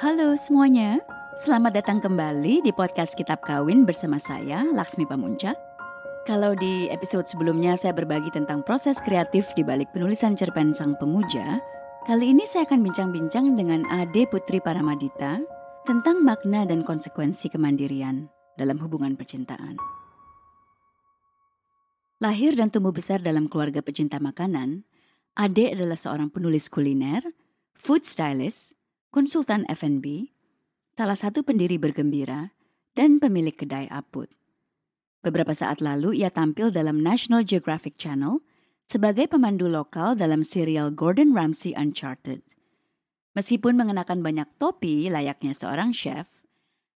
Halo semuanya, selamat datang kembali di podcast Kitab Kawin bersama saya, Laksmi Pamuncak. Kalau di episode sebelumnya saya berbagi tentang proses kreatif di balik penulisan cerpen Sang Pemuja, kali ini saya akan bincang-bincang dengan Ade Putri Paramadita tentang makna dan konsekuensi kemandirian dalam hubungan percintaan. Lahir dan tumbuh besar dalam keluarga pecinta makanan, Ade adalah seorang penulis kuliner, food stylist, konsultan F&B, salah satu pendiri bergembira, dan pemilik kedai aput. Beberapa saat lalu ia tampil dalam National Geographic Channel sebagai pemandu lokal dalam serial Gordon Ramsay Uncharted. Meskipun mengenakan banyak topi layaknya seorang chef,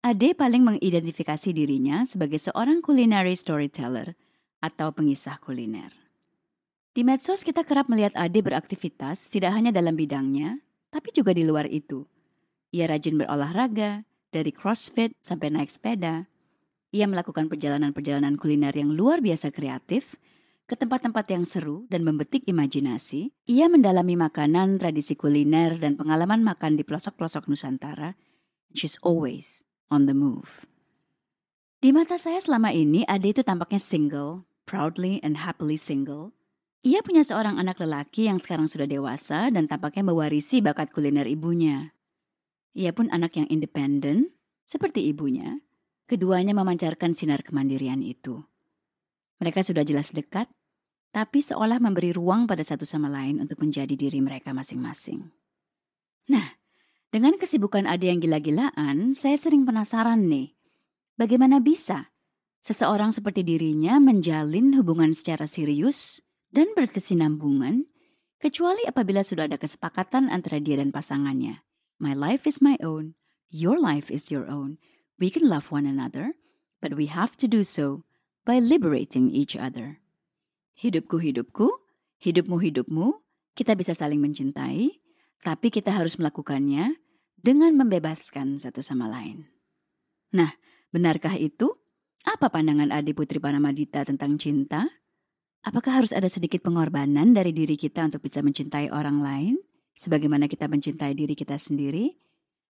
Ade paling mengidentifikasi dirinya sebagai seorang culinary storyteller atau pengisah kuliner. Di medsos kita kerap melihat Ade beraktivitas tidak hanya dalam bidangnya, tapi juga di luar itu. Ia rajin berolahraga, dari crossfit sampai naik sepeda. Ia melakukan perjalanan-perjalanan kuliner yang luar biasa kreatif, ke tempat-tempat yang seru dan membetik imajinasi. Ia mendalami makanan, tradisi kuliner, dan pengalaman makan di pelosok-pelosok Nusantara. She's always on the move. Di mata saya selama ini, Ade itu tampaknya single, proudly and happily single, ia punya seorang anak lelaki yang sekarang sudah dewasa dan tampaknya mewarisi bakat kuliner ibunya. Ia pun anak yang independen, seperti ibunya. Keduanya memancarkan sinar kemandirian itu. Mereka sudah jelas dekat, tapi seolah memberi ruang pada satu sama lain untuk menjadi diri mereka masing-masing. Nah, dengan kesibukan Ade yang gila-gilaan, saya sering penasaran nih, bagaimana bisa seseorang seperti dirinya menjalin hubungan secara serius dan berkesinambungan, kecuali apabila sudah ada kesepakatan antara dia dan pasangannya. My life is my own, your life is your own. We can love one another, but we have to do so by liberating each other. Hidupku hidupku, hidupmu hidupmu, kita bisa saling mencintai, tapi kita harus melakukannya dengan membebaskan satu sama lain. Nah, benarkah itu? Apa pandangan Adi Putri Panamadita tentang cinta? Apakah harus ada sedikit pengorbanan dari diri kita untuk bisa mencintai orang lain, sebagaimana kita mencintai diri kita sendiri?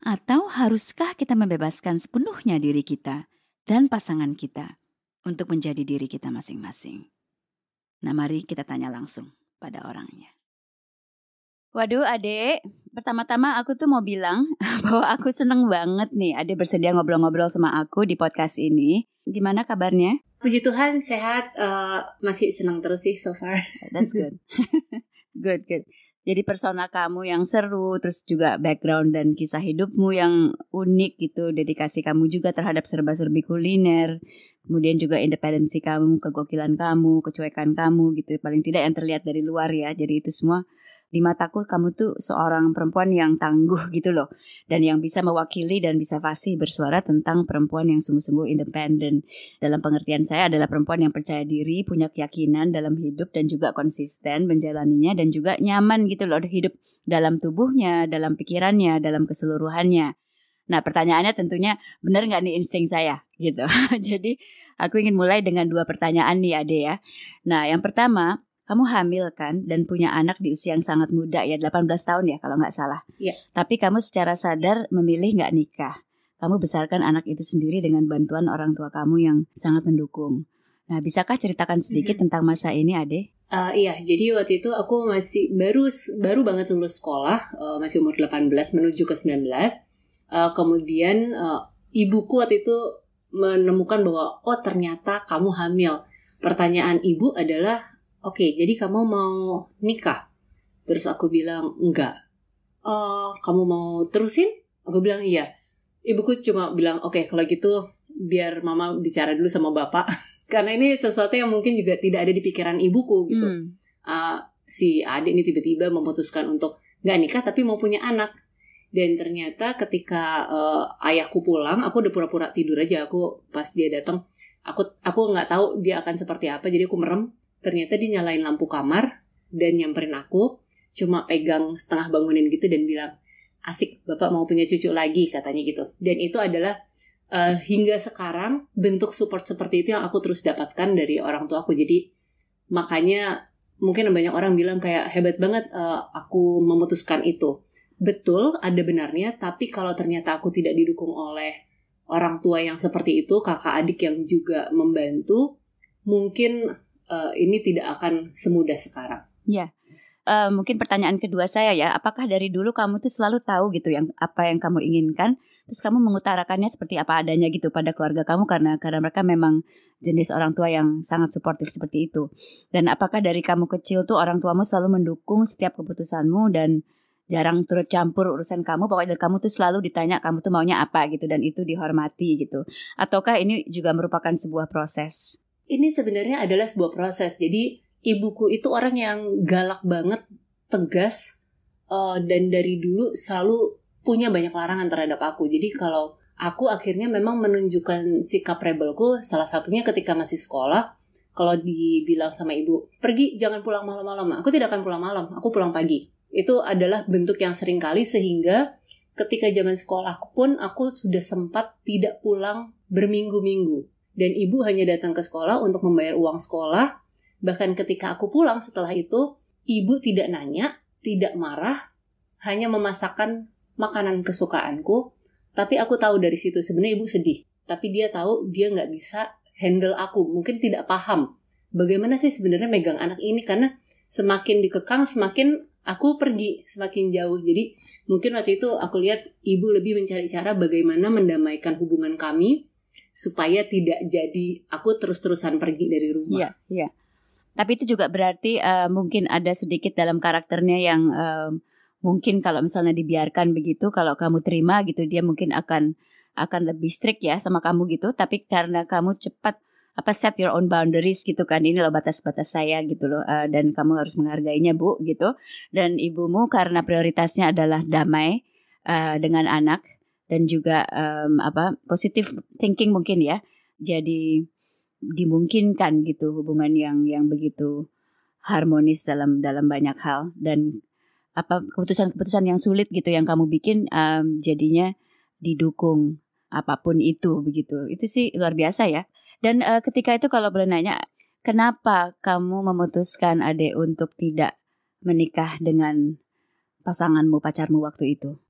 Atau haruskah kita membebaskan sepenuhnya diri kita dan pasangan kita untuk menjadi diri kita masing-masing? Nah, mari kita tanya langsung pada orangnya. Waduh, adek, pertama-tama aku tuh mau bilang bahwa aku seneng banget nih adek bersedia ngobrol-ngobrol sama aku di podcast ini. Gimana kabarnya? Puji Tuhan sehat, uh, masih senang terus sih so far. That's good. good, good. Jadi persona kamu yang seru, terus juga background dan kisah hidupmu yang unik gitu, dedikasi kamu juga terhadap serba-serbi kuliner, kemudian juga independensi kamu, kegokilan kamu, kecuekan kamu gitu, paling tidak yang terlihat dari luar ya. Jadi itu semua di mataku kamu tuh seorang perempuan yang tangguh gitu loh. Dan yang bisa mewakili dan bisa fasih bersuara tentang perempuan yang sungguh-sungguh independen dalam pengertian saya adalah perempuan yang percaya diri punya keyakinan dalam hidup dan juga konsisten menjalaninya dan juga nyaman gitu loh hidup dalam tubuhnya dalam pikirannya dalam keseluruhannya. Nah pertanyaannya tentunya benar nggak nih insting saya? Gitu. Jadi aku ingin mulai dengan dua pertanyaan nih Ade ya. Nah yang pertama kamu hamil kan dan punya anak di usia yang sangat muda ya 18 tahun ya kalau nggak salah. Iya. Tapi kamu secara sadar memilih nggak nikah. Kamu besarkan anak itu sendiri dengan bantuan orang tua kamu yang sangat mendukung. Nah, bisakah ceritakan sedikit mm -hmm. tentang masa ini, Ade? Uh, iya, jadi waktu itu aku masih baru baru banget lulus sekolah, uh, masih umur 18 menuju ke 19. Uh, kemudian uh, ibuku waktu itu menemukan bahwa oh ternyata kamu hamil. Pertanyaan ibu adalah oke okay, jadi kamu mau nikah? Terus aku bilang enggak. Oh kamu mau terusin? Aku bilang iya. Ibuku cuma bilang oke okay, kalau gitu biar mama bicara dulu sama bapak. Karena ini sesuatu yang mungkin juga tidak ada di pikiran ibuku gitu. Hmm. uh, si adik ini tiba-tiba memutuskan untuk nggak nikah tapi mau punya anak. Dan ternyata ketika uh, ayahku pulang aku udah pura-pura tidur aja. Aku pas dia datang aku aku nggak tahu dia akan seperti apa jadi aku merem ternyata dia nyalain lampu kamar dan nyamperin aku cuma pegang setengah bangunin gitu dan bilang asik bapak mau punya cucu lagi katanya gitu. Dan itu adalah uh, hingga sekarang bentuk support seperti itu yang aku terus dapatkan dari orang tua aku. Jadi makanya mungkin banyak orang bilang kayak hebat banget uh, aku memutuskan itu. Betul ada benarnya, tapi kalau ternyata aku tidak didukung oleh orang tua yang seperti itu, kakak adik yang juga membantu, mungkin uh, ini tidak akan semudah sekarang. Ya, uh, mungkin pertanyaan kedua saya ya, apakah dari dulu kamu tuh selalu tahu gitu yang apa yang kamu inginkan, terus kamu mengutarakannya seperti apa adanya gitu pada keluarga kamu karena karena mereka memang jenis orang tua yang sangat suportif seperti itu. Dan apakah dari kamu kecil tuh orang tuamu selalu mendukung setiap keputusanmu dan jarang turut campur urusan kamu? Pokoknya kamu tuh selalu ditanya kamu tuh maunya apa gitu dan itu dihormati gitu. Ataukah ini juga merupakan sebuah proses ini sebenarnya adalah sebuah proses jadi ibuku itu orang yang galak banget, tegas, uh, dan dari dulu selalu punya banyak larangan terhadap aku. Jadi kalau aku akhirnya memang menunjukkan sikap rebelku, salah satunya ketika masih sekolah, kalau dibilang sama ibu, pergi jangan pulang malam-malam. Aku tidak akan pulang malam, aku pulang pagi. Itu adalah bentuk yang sering kali sehingga ketika zaman sekolah pun aku sudah sempat tidak pulang berminggu-minggu. Dan ibu hanya datang ke sekolah untuk membayar uang sekolah, Bahkan ketika aku pulang setelah itu, ibu tidak nanya, tidak marah, hanya memasakkan makanan kesukaanku. Tapi aku tahu dari situ sebenarnya ibu sedih. Tapi dia tahu dia nggak bisa handle aku, mungkin tidak paham bagaimana sih sebenarnya megang anak ini karena semakin dikekang semakin aku pergi semakin jauh. Jadi mungkin waktu itu aku lihat ibu lebih mencari cara bagaimana mendamaikan hubungan kami supaya tidak jadi aku terus-terusan pergi dari rumah. Iya, iya. Tapi itu juga berarti uh, mungkin ada sedikit dalam karakternya yang uh, mungkin kalau misalnya dibiarkan begitu, kalau kamu terima gitu, dia mungkin akan akan lebih strict ya sama kamu gitu. Tapi karena kamu cepat apa set your own boundaries gitu kan ini loh batas-batas saya gitu loh uh, dan kamu harus menghargainya bu gitu dan ibumu karena prioritasnya adalah damai uh, dengan anak dan juga um, apa positive thinking mungkin ya jadi dimungkinkan gitu hubungan yang yang begitu harmonis dalam dalam banyak hal dan apa keputusan-keputusan yang sulit gitu yang kamu bikin um, jadinya didukung apa pun itu begitu. Itu sih luar biasa ya. Dan uh, ketika itu kalau boleh nanya kenapa kamu memutuskan Ade untuk tidak menikah dengan pasanganmu pacarmu waktu itu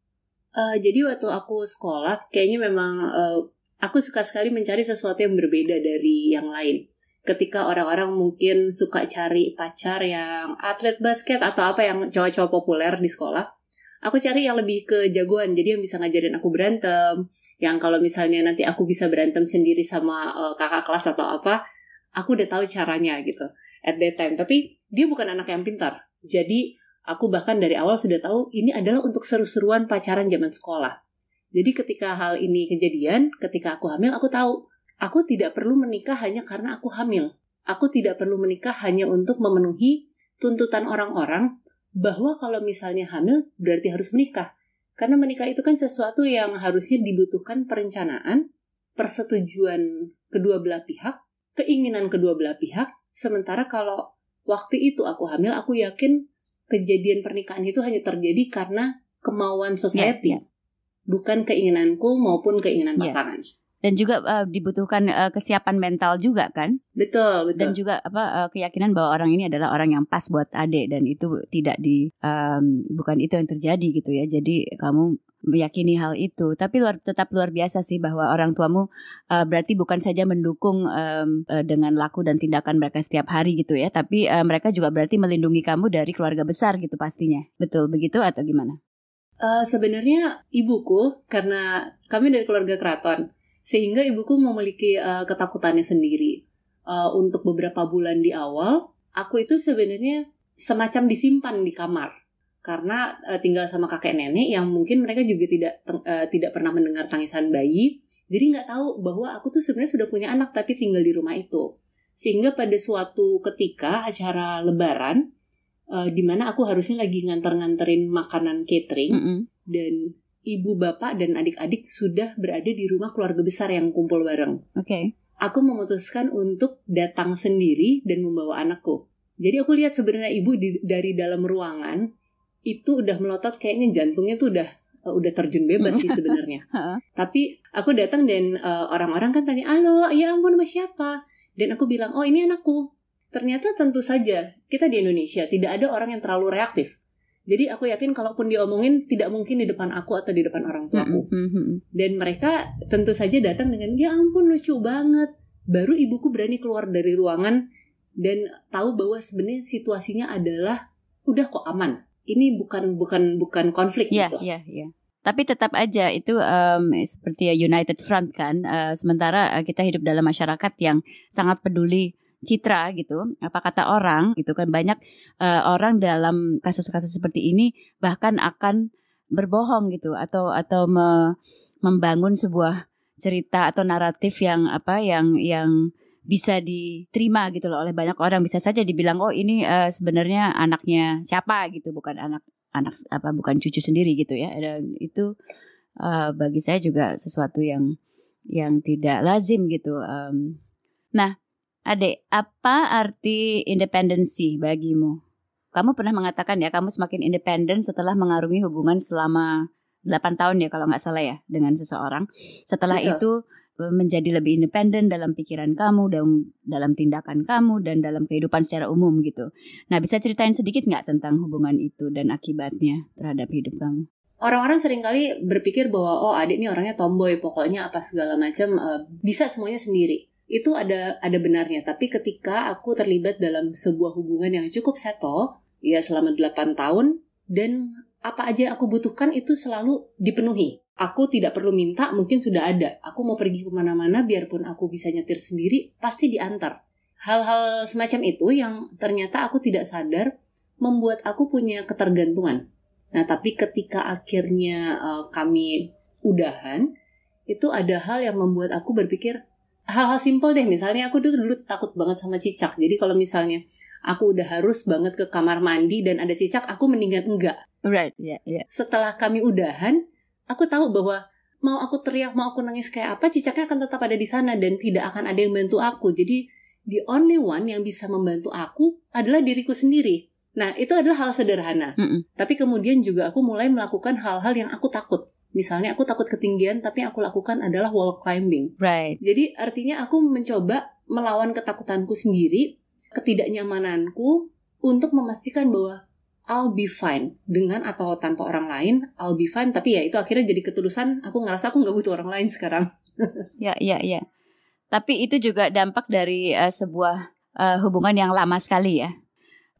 uh, jadi waktu aku sekolah kayaknya memang uh, Aku suka sekali mencari sesuatu yang berbeda dari yang lain. Ketika orang-orang mungkin suka cari pacar yang atlet basket atau apa yang cowok-cowok populer di sekolah, aku cari yang lebih ke jagoan. Jadi yang bisa ngajarin aku berantem, yang kalau misalnya nanti aku bisa berantem sendiri sama uh, kakak kelas atau apa, aku udah tahu caranya gitu at that time. Tapi dia bukan anak yang pintar. Jadi aku bahkan dari awal sudah tahu ini adalah untuk seru-seruan pacaran zaman sekolah. Jadi ketika hal ini kejadian, ketika aku hamil, aku tahu aku tidak perlu menikah hanya karena aku hamil. Aku tidak perlu menikah hanya untuk memenuhi tuntutan orang-orang bahwa kalau misalnya hamil berarti harus menikah. Karena menikah itu kan sesuatu yang harusnya dibutuhkan perencanaan, persetujuan kedua belah pihak, keinginan kedua belah pihak. Sementara kalau waktu itu aku hamil, aku yakin kejadian pernikahan itu hanya terjadi karena kemauan society. Yeah, yeah bukan keinginanku maupun keinginan iya. pasangan. Yeah. Dan juga uh, dibutuhkan uh, kesiapan mental juga kan? Betul, betul. Dan juga apa uh, keyakinan bahwa orang ini adalah orang yang pas buat adik dan itu tidak di um, bukan itu yang terjadi gitu ya. Jadi kamu meyakini hal itu. Tapi luar tetap luar biasa sih bahwa orang tuamu uh, berarti bukan saja mendukung um, uh, dengan laku dan tindakan mereka setiap hari gitu ya, tapi uh, mereka juga berarti melindungi kamu dari keluarga besar gitu pastinya. Betul begitu atau gimana? Uh, sebenarnya ibuku karena kami dari keluarga keraton sehingga ibuku memiliki uh, ketakutannya sendiri. Uh, untuk beberapa bulan di awal, aku itu sebenarnya semacam disimpan di kamar karena uh, tinggal sama kakek nenek yang mungkin mereka juga tidak uh, tidak pernah mendengar tangisan bayi. Jadi nggak tahu bahwa aku tuh sebenarnya sudah punya anak tapi tinggal di rumah itu. Sehingga pada suatu ketika acara lebaran, uh, di mana aku harusnya lagi nganter-nganterin makanan catering mm -hmm. dan ibu bapak dan adik-adik sudah berada di rumah keluarga besar yang kumpul bareng. Oke. Okay. Aku memutuskan untuk datang sendiri dan membawa anakku. Jadi aku lihat sebenarnya ibu di, dari dalam ruangan itu udah melotot kayaknya jantungnya tuh udah uh, udah terjun bebas sih sebenarnya. Tapi aku datang dan eh, orang-orang uh, kan tanya, "Halo, ya ampun sama siapa?" Dan aku bilang, "Oh, ini anakku." Ternyata tentu saja kita di Indonesia tidak ada orang yang terlalu reaktif. Jadi aku yakin kalaupun diomongin tidak mungkin di depan aku atau di depan orang tuaku. Mm. Dan mereka tentu saja datang dengan ya ampun lucu banget. Baru ibuku berani keluar dari ruangan dan tahu bahwa sebenarnya situasinya adalah udah kok aman. Ini bukan bukan bukan konflik Iya, gitu. iya, iya. Tapi tetap aja itu em, seperti United Front kan. eh, sementara eh, kita hidup dalam masyarakat yang sangat peduli citra gitu. Apa kata orang gitu kan banyak eh, orang dalam kasus-kasus seperti ini bahkan akan berbohong gitu atau atau me- membangun sebuah cerita atau naratif yang apa yang yang bisa diterima gitu loh oleh banyak orang bisa saja dibilang oh ini eh, sebenarnya anaknya siapa gitu bukan anak anak apa bukan cucu sendiri gitu ya dan itu eh, bagi saya juga sesuatu yang yang tidak lazim gitu Em, nah adek apa arti independensi bagimu kamu pernah mengatakan ya kamu semakin independen setelah mengarungi hubungan selama 8 tahun ya kalau nggak salah ya dengan seseorang setelah Betul. itu eh, menjadi lebih independen dalam pikiran kamu dalam dalam tindakan kamu dan dalam kehidupan secara umum gitu Nah, bisa ceritain sedikit nggak tentang hubungan itu dan akibatnya terhadap hidup kamu? Orang-orang sering kali berpikir bahwa oh adik ini orangnya tomboy, pokoknya apa segala macam eh, bisa semuanya sendiri. Itu ada ada benarnya, tapi ketika aku terlibat dalam sebuah hubungan yang cukup settle, ya selama 8 tahun dan apa aja yang aku butuhkan itu selalu dipenuhi. Aku tidak perlu minta, mungkin sudah ada. Aku mau pergi ke mana-mana, biarpun aku bisa nyetir sendiri, pasti diantar. Hal-hal semacam itu yang ternyata aku tidak sadar membuat aku punya ketergantungan. Nah, tapi ketika akhirnya eh, kami udahan, itu ada hal yang membuat aku berpikir hal-hal simpel deh. Misalnya aku dulu, dulu takut banget sama cicak. Jadi kalau misalnya aku udah harus banget ke kamar mandi dan ada cicak, aku mendingan enggak. Right, ya, ya. Setelah kami udahan, aku tahu bahwa mau aku teriak, mau aku nangis kayak apa, cicaknya akan tetap ada di sana dan tidak akan ada yang bantu aku. Jadi the only one yang bisa membantu aku adalah diriku sendiri. Nah, itu adalah hal sederhana. Mm-mm. Tapi kemudian juga aku mulai melakukan hal-hal yang aku takut. Misalnya aku takut ketinggian, tapi yang aku lakukan adalah wall climbing. Right. Jadi artinya aku mencoba melawan ketakutanku sendiri, ketidaknyamananku untuk memastikan bahwa I'll be fine dengan atau tanpa orang lain, I'll be fine. Tapi ya itu akhirnya jadi ketulusan. Aku ngerasa aku nggak butuh orang lain sekarang. Ya, ya, ya. Tapi itu juga dampak dari eh, sebuah eh, hubungan yang lama sekali ya.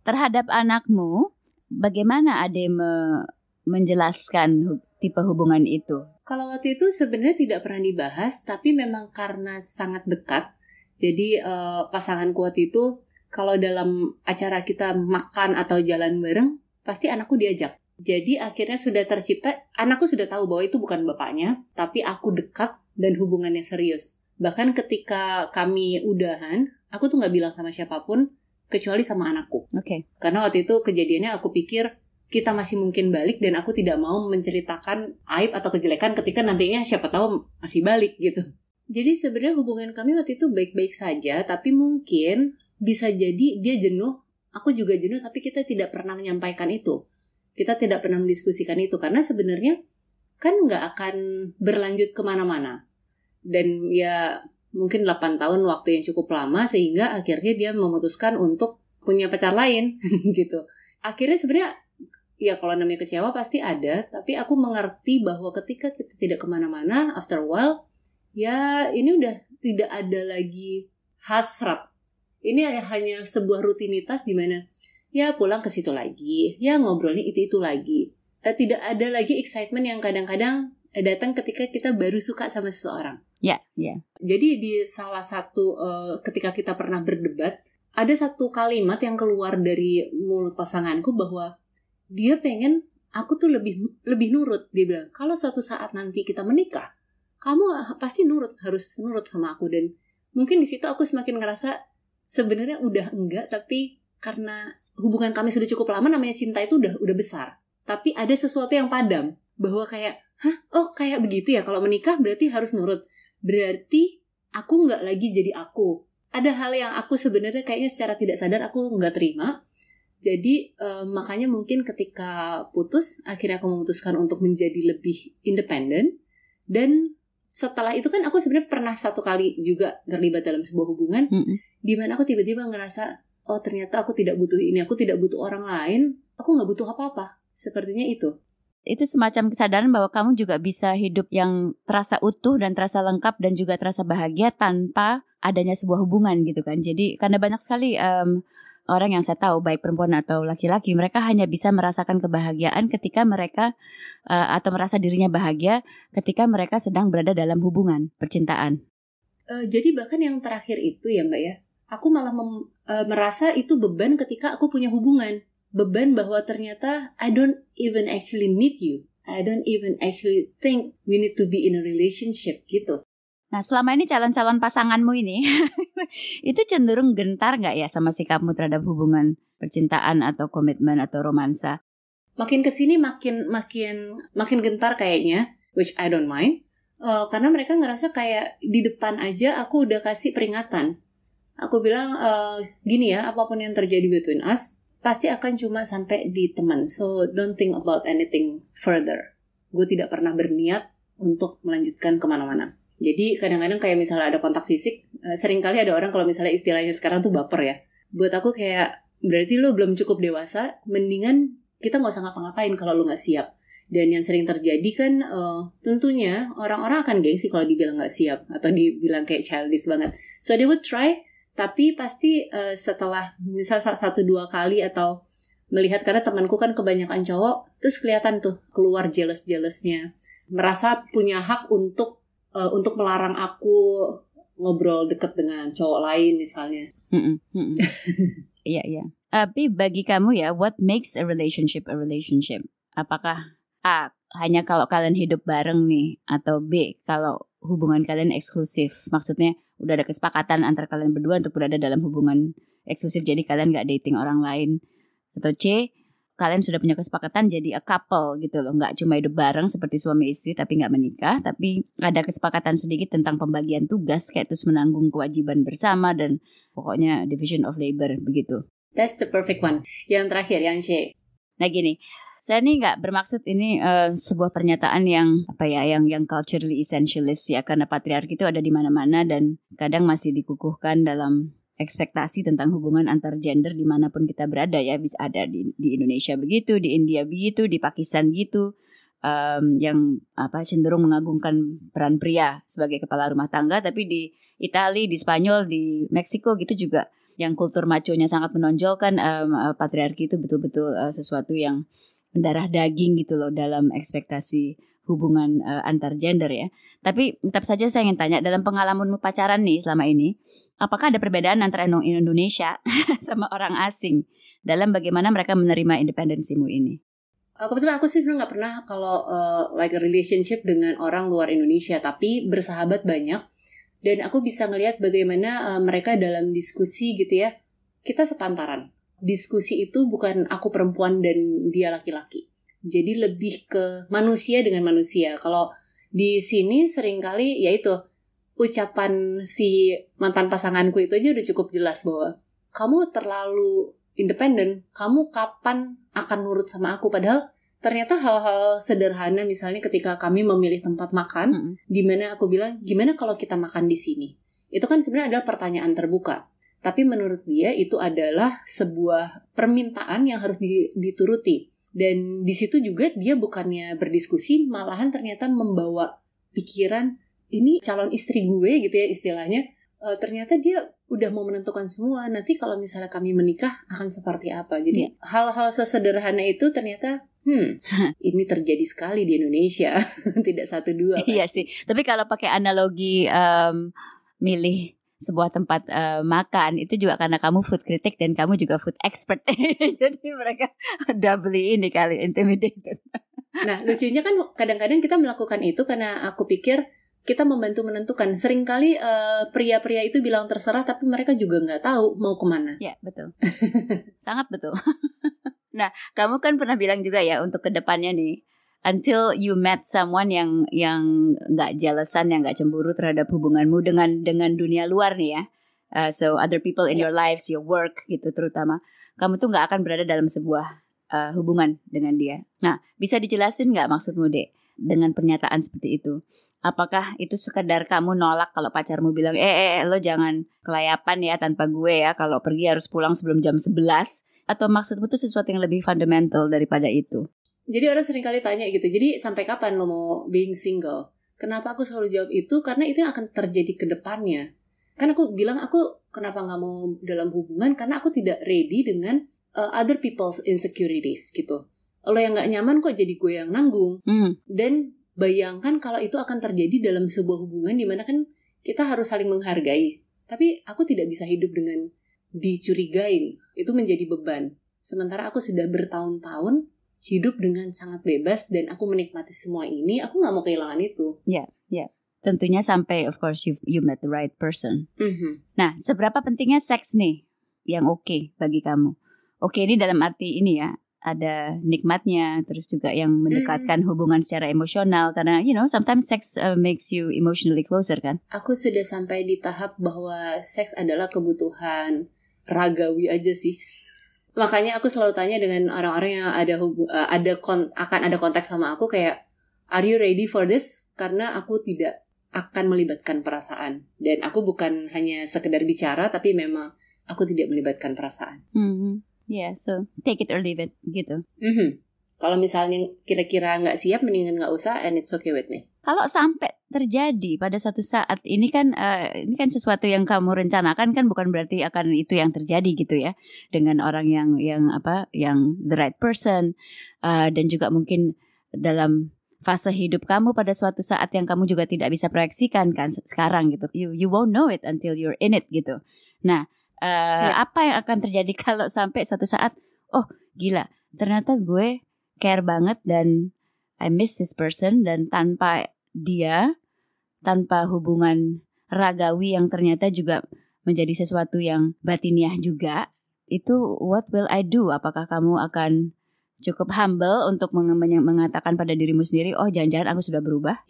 Terhadap anakmu, bagaimana Ade me- menjelaskan tipe hubungan itu? Kalau waktu itu sebenarnya tidak pernah dibahas, tapi memang karena sangat dekat. Jadi eh, pasanganku waktu itu kalau dalam acara kita makan atau jalan bareng, pasti anakku diajak. Jadi akhirnya sudah tercipta, anakku sudah tahu bahwa itu bukan bapaknya, tapi aku dekat dan hubungannya serius. Bahkan ketika kami udahan, aku tuh nggak bilang sama siapa pun, kecuali sama anakku. Oke. Karena waktu itu kejadiannya aku pikir kita masih mungkin balik dan aku tidak mau menceritakan aib atau kejelekan ketika nantinya siapa tahu masih balik gitu. Jadi sebenarnya hubungan kami waktu itu baik-baik saja, tapi mungkin bisa jadi dia jenuh, aku juga jenuh, tapi kita tidak pernah menyampaikan itu. Kita tidak pernah mendiskusikan itu karena sebenarnya kan nggak akan berlanjut ke mana-mana. Dan ya mungkin 8 tahun waktu yang cukup lama sehingga akhirnya dia memutuskan untuk punya pacar lain gitu. Akhirnya sebenarnya ya kalau namanya kecewa pasti ada, tapi aku mengerti bahwa ketika kita tidak ke mana-mana, after a while, ya ini udah tidak ada lagi hasrat. Ini hanya sebuah rutinitas di mana ya pulang ke situ lagi, ya ngobrolnya itu-itu lagi. Eh, tidak ada lagi excitement yang kadang-kadang eh, datang ketika kita baru suka sama seseorang. Ya, ya. Jadi di salah satu eh, ketika kita pernah berdebat, ada satu kalimat yang keluar dari mulut pasanganku bahwa dia pengen aku tuh lebih lebih nurut. Dia bilang kalau suatu saat nanti kita menikah, kamu pasti nurut harus nurut sama aku dan mungkin di situ aku semakin ngerasa sebenarnya udah enggak tapi karena hubungan kami sudah cukup lama namanya cinta itu udah udah besar. Tapi ada sesuatu yang padam bahwa kayak hah oh kayak begitu ya kalau menikah berarti harus nurut berarti aku nggak lagi jadi aku. Ada hal yang aku sebenarnya kayaknya secara tidak sadar aku nggak terima. Jadi eh, makanya mungkin ketika putus, akhirnya aku memutuskan untuk menjadi lebih independen. Dan setelah itu kan aku sebenarnya pernah satu kali juga terlibat dalam sebuah hubungan, Mm-mm. di mana aku tiba-tiba ngerasa, oh ternyata aku tidak butuh ini, aku tidak butuh orang lain, aku nggak butuh apa-apa. Sepertinya itu. Itu semacam kesadaran bahwa kamu juga bisa hidup yang terasa utuh dan terasa lengkap dan juga terasa bahagia tanpa adanya sebuah hubungan gitu kan. Jadi karena banyak sekali um, orang yang saya tahu baik perempuan atau laki-laki mereka hanya bisa merasakan kebahagiaan ketika mereka uh, atau merasa dirinya bahagia ketika mereka sedang berada dalam hubungan percintaan. Uh, jadi bahkan yang terakhir itu ya mbak ya, aku malah mem, uh, merasa itu beban ketika aku punya hubungan. Beban bahwa ternyata I don't even actually need you. I don't even actually think we need to be in a relationship gitu. Nah, selama ini calon-calon pasanganmu ini itu cenderung gentar nggak ya sama sikapmu terhadap hubungan percintaan atau komitmen atau romansa? Makin ke sini makin makin makin gentar kayaknya, which I don't mind. Uh, karena mereka ngerasa kayak di depan aja aku udah kasih peringatan. Aku bilang uh, gini ya, apa pun yang terjadi between us pasti akan cuma sampai di teman. So don't think about anything further. Gue tidak pernah berniat untuk melanjutkan ke mana-mana. Jadi kadang-kadang kayak misalnya ada kontak fisik, uh, sering kali ada orang kalau misalnya istilahnya sekarang tuh baper ya. Buat aku kayak berarti lo belum cukup dewasa, mendingan kita nggak usah ngapa-ngapain kalau lo nggak siap. Dan yang sering terjadi kan uh, tentunya orang-orang akan gengsi kalau dibilang nggak siap atau dibilang kayak childish banget. So they would try, tapi pasti uh, setelah misal satu dua kali atau melihat karena temanku kan kebanyakan cowok, terus kelihatan tuh keluar jealous-jealousnya, merasa punya hak untuk uh, untuk melarang aku ngobrol deket dengan cowok lain misalnya. Iya iya. Tapi bagi kamu ya, what makes a relationship a relationship? Apakah A hanya kalau kalian hidup bareng nih atau B kalau hubungan kalian eksklusif? Maksudnya udah ada kesepakatan antara kalian berdua untuk berada dalam hubungan eksklusif jadi kalian nggak dating orang lain atau C kalian sudah punya kesepakatan jadi a couple gitu loh. Nggak cuma hidup bareng seperti suami istri tapi nggak menikah tapi ada kesepakatan sedikit tentang pembagian tugas kayak terus menanggung kewajiban bersama dan pokoknya division of labor begitu. That's the perfect one. Yang terakhir yang C nah gini. Saya nih nggak bermaksud ini uh, sebuah pernyataan yang apa ya yang yang culturally essentialist ya karena patriarki itu ada di mana-mana dan kadang masih dikukuhkan dalam ekspektasi tentang hubungan antar gender di mana pun kita berada ya. Bisa ada di, di Indonesia begitu di India begitu di Pakistan gitu. Um, yang apa cenderung mengagungkan peran pria sebagai kepala rumah tangga. Tapi di Italia di Spanyol di Meksiko gitu juga yang kultur maconya sangat menonjolkan. Um, patriarki itu betul-betul uh, sesuatu yang mendarah daging gitu loh dalam ekspektasi hubungan uh, antar gender ya. Tapi tetap saja saya ingin tanya dalam pengalamanmu pacaran nih selama ini, apakah ada perbedaan antara Indonesia sama orang asing dalam bagaimana mereka menerima independensimu ini? Uh, kebetulan aku sih nggak pernah kalau uh, like a relationship dengan orang luar Indonesia, tapi bersahabat banyak dan aku bisa ngelihat bagaimana uh, mereka dalam diskusi gitu ya. Kita sepantaran. Diskusi itu bukan aku perempuan dan dia laki-laki jadi lebih ke manusia dengan manusia. Kalau di sini sering kali ya itu ucapan si mantan pasanganku itu aja udah cukup jelas bahwa kamu terlalu independen, kamu kapan akan nurut sama aku padahal ternyata hal-hal sederhana misalnya ketika kami memilih tempat makan mm -hmm. di mana aku bilang gimana kalau kita makan di sini. Itu kan sebenarnya adalah pertanyaan terbuka. Tapi menurut dia itu adalah sebuah permintaan yang harus dituruti dan di situ juga dia bukannya berdiskusi malahan ternyata membawa pikiran ini calon istri gue gitu ya istilahnya uh, ternyata dia udah mau menentukan semua nanti kalau misalnya kami menikah akan seperti apa jadi iya. hal-hal yeah. sesederhana itu ternyata hmm ini terjadi sekali di Indonesia tidak satu dua kan? iya sih tapi kalau pakai analogi um, milih sebuah tempat uh, makan itu juga karena kamu food critic dan kamu juga food expert. Jadi mereka doubly ini kali intimidated. Nah lucunya kan kadang-kadang kita melakukan itu karena aku pikir kita membantu menentukan. Seringkali uh, pria-pria itu bilang terserah tapi mereka juga nggak tahu mau ke mana. Ya betul. Sangat betul. Nah kamu kan pernah bilang juga ya untuk ke depannya nih until you met someone yang yang nggak jealousan yang nggak cemburu terhadap hubunganmu dengan dengan dunia luar nih ya. Uh, so other people in yeah. your lives your work gitu terutama kamu tuh nggak akan berada dalam sebuah uh, hubungan dengan dia. Nah bisa dijelasin nggak maksudmu dek dengan pernyataan seperti itu? Apakah itu sekadar kamu nolak kalau pacarmu bilang eh, eh, eh lo jangan kelayapan ya tanpa gue ya kalau pergi harus pulang sebelum jam 11 atau maksudmu tuh sesuatu yang lebih fundamental daripada itu jadi orang sering kali tanya gitu jadi sampai kapan lo mau being single? Kenapa aku selalu jawab itu? Karena itu yang akan terjadi ke depannya. Kan aku bilang aku kenapa nggak mau dalam hubungan? Karena aku tidak ready dengan uh, other people's insecurities gitu. Lo yang nggak nyaman kok jadi gue yang nanggung. Hmm. dan bayangkan kalau itu akan terjadi dalam sebuah hubungan di mana kan kita harus saling menghargai. Tapi aku tidak bisa hidup dengan dicurigain. Itu menjadi beban. Sementara aku sudah bertahun-tahun hidup dengan sangat bebas dan aku menikmati semua ini aku nggak mau kehilangan itu Tentunya sampai of course you you met the right person. Mhm. Nah, seberapa pentingnya seks nih yang oke bagi kamu? Oke ini dalam arti ini ya, ada nikmatnya, terus juga yang mendekatkan hubungan secara emosional karena you know sometimes sex uh, makes you emotionally closer kan? aku sudah sampai di tahap bahwa seks adalah kebutuhan ragawi aja sih makanya aku selalu tanya dengan orang-orang yang ada hubu- eh, ada kon- akan ada konteks sama aku kayak are you ready for this karena aku tidak akan melibatkan perasaan dan aku bukan hanya sekedar bicara tapi memang aku tidak melibatkan perasaan Mhm. Yeah, so take it or leave it gitu. Mhm. kalau misalnya kira-kira nggak siap mendingan nggak usah and it's okay with me Kalau sampai terjadi pada suatu saat ini kan eh, ini kan sesuatu yang kamu rencanakan kan bukan berarti akan itu yang terjadi gitu ya. Dengan orang yang yang apa yang the right person eh, dan juga mungkin dalam fase hidup kamu pada suatu saat yang kamu juga tidak bisa proyeksikan kan se- sekarang gitu. You you won't know it until you're in it gitu. Nah eh, Ya. apa yang akan terjadi kalau sampai suatu saat oh gila ternyata gue care banget dan I miss this person dan tanpa dia tanpa hubungan ragawi yang ternyata juga menjadi sesuatu yang batiniah juga itu what will I do apakah kamu akan cukup humble untuk meng- meng- mengatakan pada dirimu sendiri oh jangan-jangan aku sudah berubah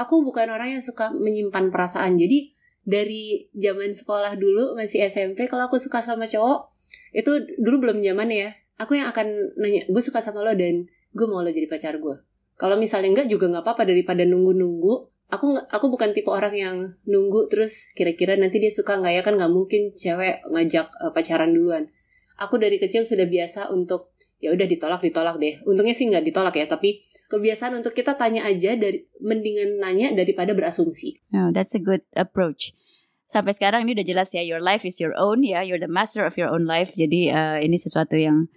aku bukan orang yang suka menyimpan perasaan. Jadi dari zaman sekolah dulu masih SMP kalau aku suka sama cowok itu dulu belum zaman ya. Aku yang akan nanya, gue suka sama lo dan gue mau lo jadi pacar gue. Kalau misalnya enggak juga nggak apa-apa daripada nunggu-nunggu. Aku aku bukan tipe orang yang nunggu terus kira-kira nanti dia suka nggak ya kan nggak mungkin cewek ngajak eh, pacaran duluan. Aku dari kecil sudah biasa untuk ya udah ditolak ditolak deh. Untungnya sih nggak ditolak ya, tapi kebiasaan untuk kita tanya aja dari mendingan nanya daripada berasumsi. oh, that's a good approach sampai sekarang ini udah jelas ya your life is your own ya you're the master of your own life jadi eh, ini sesuatu yang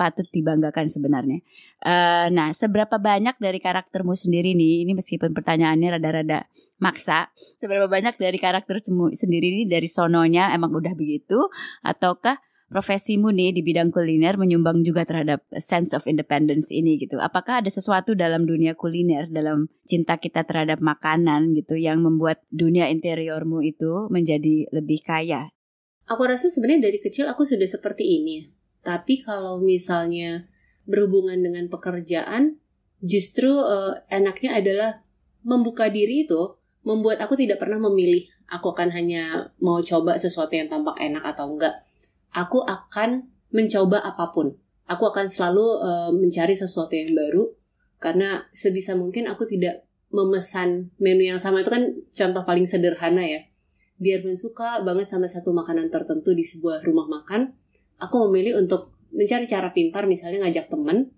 patut dibanggakan sebenarnya. Eh, nah seberapa banyak dari karaktermu sendiri nih ini meskipun pertanyaannya rada-rada maksa seberapa banyak dari karakter semu- sendiri ini dari sononya emang udah begitu? Ataukah profesimu nih di bidang kuliner menyumbang juga terhadap sense of independence ini gitu? Apakah ada sesuatu dalam dunia kuliner dalam cinta kita terhadap makanan gitu yang membuat dunia interiormu itu menjadi lebih kaya? Aku rasa sebenarnya dari kecil aku sudah seperti ini. Tapi kalau misalnya berhubungan dengan pekerjaan, justru eh, enaknya adalah membuka diri itu membuat aku tidak pernah memilih aku akan hanya mau coba sesuatu yang tampak enak atau enggak. Aku akan mencoba apa pun. Aku akan selalu eh, mencari sesuatu yang baru karena sebisa mungkin aku tidak memesan menu yang sama itu kan contoh paling sederhana ya biarpun suka banget sama satu makanan tertentu di sebuah rumah makan, aku memilih untuk mencari cara pintar misalnya ngajak temen,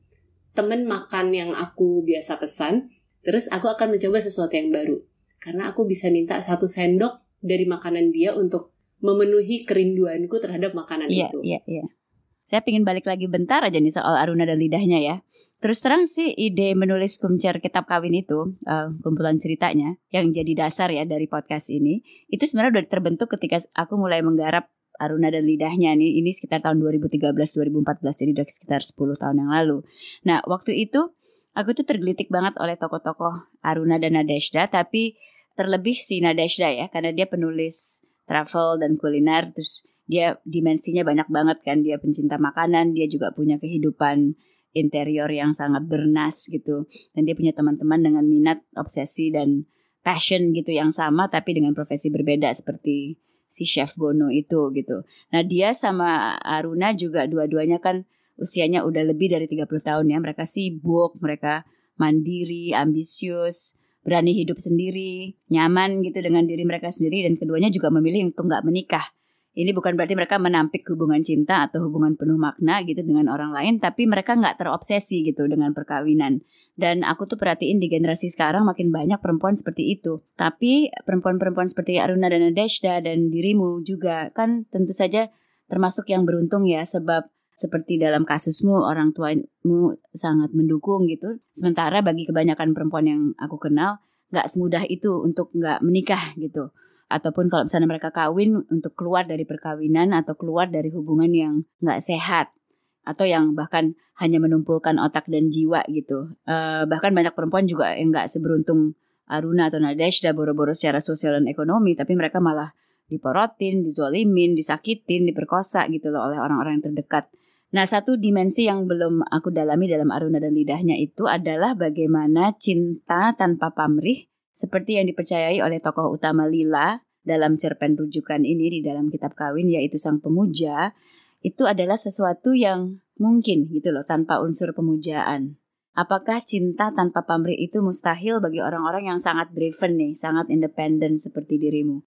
temen makan yang aku biasa pesan, terus aku akan mencoba sesuatu yang baru. Karena aku bisa minta satu sendok dari makanan dia untuk memenuhi kerinduanku terhadap makanan Iya, itu. iya, iya. Saya pingin balik lagi bentar aja nih soal Aruna dan lidahnya ya. Terus terang sih ide menulis kumcer kitab kawin itu, eh, kumpulan ceritanya, yang jadi dasar ya dari podcast ini, itu sebenarnya udah terbentuk ketika aku mulai menggarap Aruna dan lidahnya nih. Ini sekitar tahun 2013-2014, jadi udah sekitar 10 tahun yang lalu. Nah, waktu itu aku tuh tergelitik banget oleh tokoh-tokoh Aruna dan Nadeshda, tapi terlebih si Nadeshda ya, karena dia penulis travel dan kuliner, terus dia dimensinya banyak banget kan dia pencinta makanan dia juga punya kehidupan interior yang sangat bernas gitu dan dia punya teman-teman dengan minat obsesi dan passion gitu yang sama tapi dengan profesi berbeda seperti si chef Bono itu gitu. Nah dia sama Aruna juga dua-duanya kan usianya udah lebih dari 30 tahun ya. Mereka sibuk mereka mandiri ambisius berani hidup sendiri nyaman gitu dengan diri mereka sendiri dan keduanya juga memilih untuk nggak menikah Ini bukan berarti mereka menampik hubungan cinta atau hubungan penuh makna gitu dengan orang lain, tapi mereka nggak terobsesi gitu dengan perkawinan. Dan aku tuh perhatiin di generasi sekarang makin banyak perempuan seperti itu. Tapi perempuan-perempuan seperti Aruna dan Nadeshda dan dirimu juga kan tentu saja termasuk yang beruntung ya sebab seperti dalam kasusmu orang tuamu sangat mendukung gitu. Sementara bagi kebanyakan perempuan yang aku kenal nggak semudah itu untuk nggak menikah gitu ataupun kalau misalnya mereka kawin untuk keluar dari perkawinan atau keluar dari hubungan yang nggak sehat atau yang bahkan hanya menumpulkan otak dan jiwa gitu. Uh, bahkan banyak perempuan juga yang nggak seberuntung Aruna atau Nadeshda boro-boro secara sosial dan ekonomi, tapi mereka malah diporotin, dizolimin, disakitin, diperkosa gitu loh oleh orang-orang yang terdekat. Nah, satu dimensi yang belum aku dalami dalam Aruna dan Lidahnya itu adalah bagaimana cinta tanpa pamrih seperti yang dipercayai oleh tokoh utama Lila dalam cerpen rujukan ini di dalam kitab kawin yaitu sang pemuja itu adalah sesuatu yang mungkin gitu loh tanpa unsur pemujaan. Apakah cinta tanpa pamrih itu mustahil bagi orang-orang yang sangat driven nih, sangat independen seperti dirimu?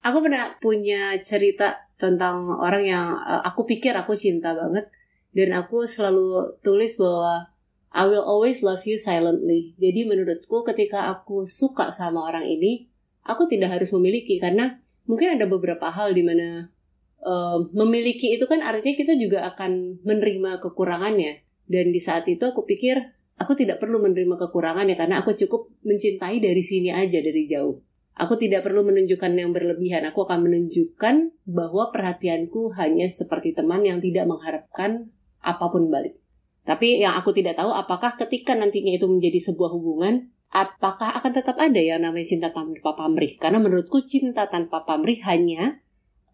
Aku pernah punya cerita tentang orang yang uh, aku pikir aku cinta banget dan aku selalu tulis bahwa I will always love you silently. Jadi menurutku ketika aku suka sama orang ini, aku tidak harus memiliki karena mungkin ada beberapa hal di mana uh, memiliki itu kan artinya kita juga akan menerima kekurangannya. Dan di saat itu aku pikir aku tidak perlu menerima kekurangannya karena aku cukup mencintai dari sini aja dari jauh. Aku tidak perlu menunjukkan yang berlebihan. Aku akan menunjukkan bahwa perhatianku hanya seperti teman yang tidak mengharapkan apa pun balik. Tapi yang aku tidak tahu apakah ketika nantinya itu menjadi sebuah hubungan, apakah akan tetap ada yang namanya cinta tanpa pamrih? Karena menurutku cinta tanpa pamrih hanya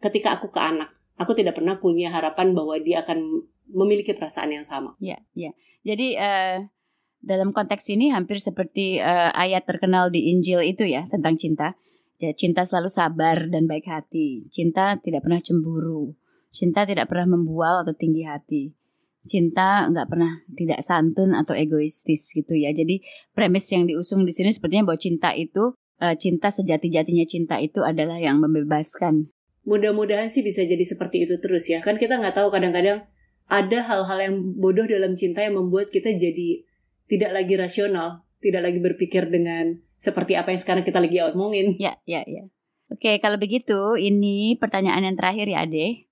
ketika aku ke anak. Aku tidak pernah punya harapan bahwa dia akan memiliki perasaan yang sama. Ya, ya. Jadi uh, dalam konteks ini hampir seperti uh, ayat terkenal di Injil itu ya tentang cinta. Ya, cinta selalu sabar dan baik hati. Cinta tidak pernah cemburu. Cinta tidak pernah membual atau tinggi hati cinta nggak pernah tidak santun atau egoistis gitu ya. Jadi premis yang diusung di sini sepertinya bahwa cinta itu uh, cinta sejati-jatinya cinta itu adalah yang membebaskan. Mudah-mudahan sih bisa jadi seperti itu terus ya. Kan kita nggak tahu kadang-kadang ada hal-hal yang bodoh dalam cinta yang membuat kita jadi tidak lagi rasional, tidak lagi berpikir dengan seperti apa yang sekarang kita lagi omongin. Ya, ya, ya. Oke, kalau begitu ini pertanyaan yang terakhir ya, Ade.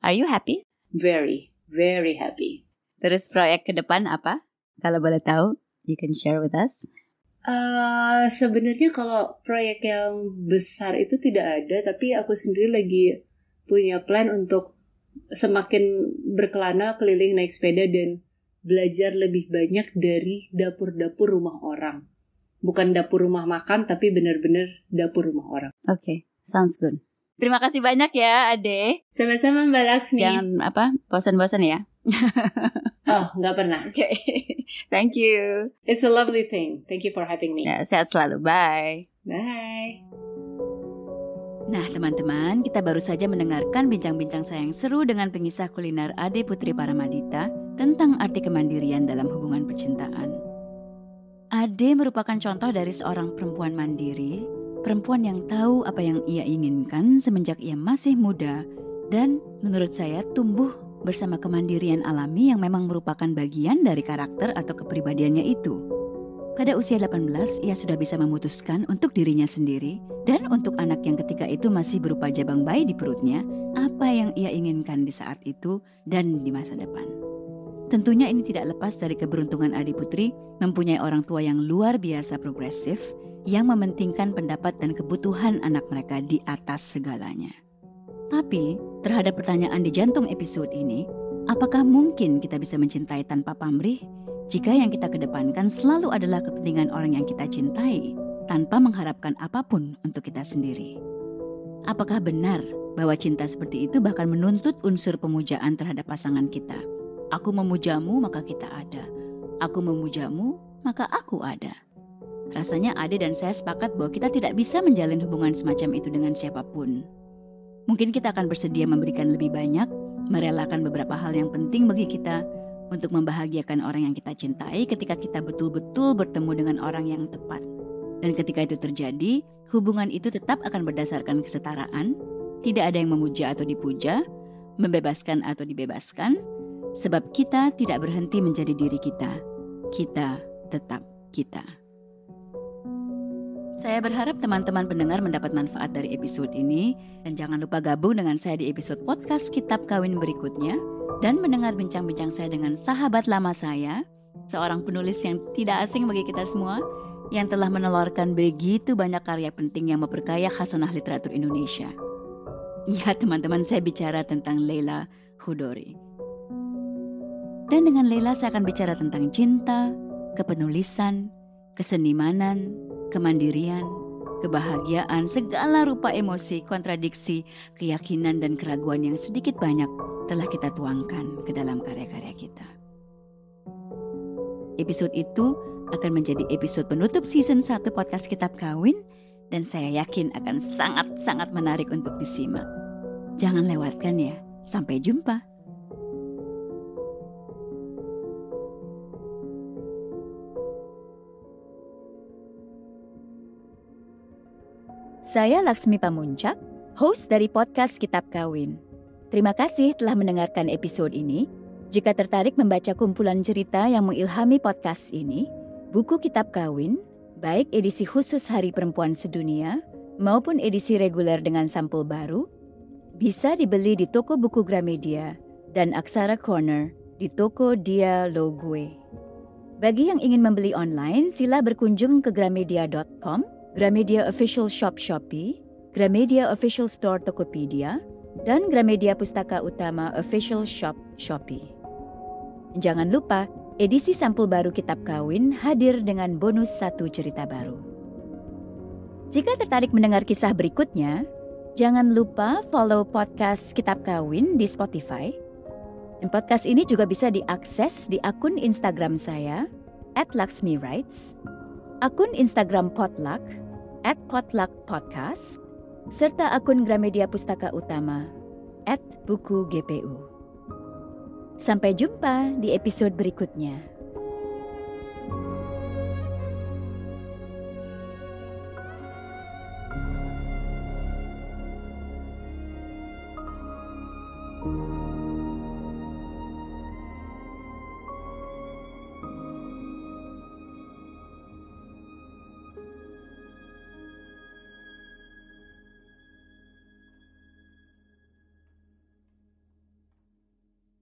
Are you happy? Very. Very happy. Terus proyek ke depan apa? Kalau boleh tahu, you can share with us. Uh, sebenarnya kalau proyek yang besar itu tidak ada, tapi aku sendiri lagi punya plan untuk semakin berkelana keliling naik sepeda dan belajar lebih banyak dari dapur-dapur rumah orang. Bukan dapur rumah makan, tapi benar-benar dapur rumah orang. Oke, okay, sounds good. Terima kasih banyak ya, Ade. Sama-sama Mbak Laksmi. Jangan apa, bosan-bosan ya. oh, nggak pernah. Oke, okay. thank you. It's a lovely thing. Thank you for having me. Ya, sehat selalu. Bye. Bye. Nah, teman-teman, kita baru saja mendengarkan bincang-bincang saya yang seru dengan pengisah kuliner Ade Putri Paramadita tentang arti kemandirian dalam hubungan percintaan. Ade merupakan contoh dari seorang perempuan mandiri perempuan yang tahu apa yang ia inginkan semenjak ia masih muda dan menurut saya tumbuh bersama kemandirian alami yang memang merupakan bagian dari karakter atau kepribadiannya itu. Pada usia 18, ia sudah bisa memutuskan untuk dirinya sendiri dan untuk anak yang ketika itu masih berupa jabang bayi di perutnya, apa yang ia inginkan di saat itu dan di masa depan. Tentunya ini tidak lepas dari keberuntungan Adi Putri mempunyai orang tua yang luar biasa progresif yang mementingkan pendapat dan kebutuhan anak mereka di atas segalanya. Tapi, terhadap pertanyaan di jantung episode ini, apakah mungkin kita bisa mencintai tanpa pamrih jika yang kita kedepankan selalu adalah kepentingan orang yang kita cintai tanpa mengharapkan apa pun untuk kita sendiri? Apakah benar bahwa cinta seperti itu bahkan menuntut unsur pemujaan terhadap pasangan kita? Aku memujamu, maka kita ada. Aku memujamu, maka aku ada. Rasanya Ade dan saya sepakat bahwa kita tidak bisa menjalin hubungan semacam itu dengan siapa pun. Mungkin kita akan bersedia memberikan lebih banyak, merelakan beberapa hal yang penting bagi kita untuk membahagiakan orang yang kita cintai ketika kita betul-betul bertemu dengan orang yang tepat. Dan ketika itu terjadi, hubungan itu tetap akan berdasarkan kesetaraan, Tidak ada yang memuja atau dipuja, membebaskan atau dibebaskan, sebab kita tidak berhenti menjadi diri kita. Kita tetap kita. Saya berharap teman-teman pendengar mendapat manfaat dari episode ini dan jangan lupa gabung dengan saya di episode podcast Kitab Kawin berikutnya dan mendengar bincang-bincang saya dengan sahabat lama saya, seorang penulis yang tidak asing bagi kita semua yang telah menelurkan begitu banyak karya penting yang memperkaya khasanah literatur Indonesia. Ya teman-teman saya bicara tentang Leila Hudori. Dan dengan Leila saya akan bicara tentang cinta, kepenulisan, kesenimanan, kemandirian, kebahagiaan, segala rupa emosi, kontradiksi, keyakinan, dan keraguan yang sedikit banyak telah kita tuangkan ke dalam karya-karya kita. Episode itu akan menjadi episode penutup season 1 podcast Kitab Kawin dan saya yakin akan sangat-sangat menarik untuk disimak. Jangan lewatkan ya. Sampai jumpa. Saya Laksmi Pamuncak, host dari podcast Kitab Kawin. Terima kasih telah mendengarkan episode ini. Jika tertarik membaca kumpulan cerita yang mengilhami podcast ini, buku Kitab Kawin, baik edisi khusus Hari Perempuan Sedunia maupun edisi reguler dengan sampul baru, bisa dibeli di toko buku Gramedia dan Aksara Corner di toko Dia Logue. Bagi yang ingin membeli online, sila berkunjung ke gramedia.com Gramedia Official Shop Shopee, Gramedia Official Store Tokopedia, dan Gramedia Pustaka Utama Official Shop Shopee. Jangan lupa, edisi sampul baru Kitab Kawin hadir dengan bonus satu cerita baru. Jika tertarik mendengar kisah berikutnya, jangan lupa follow podcast Kitab Kawin di Spotify. Podcast ini juga bisa diakses di akun Instagram saya, at Laksmi Writes, akun Instagram Potluck, at Potluck Podcast, serta akun Gramedia Pustaka Utama, at Buku GPU. Sampai jumpa di episode berikutnya.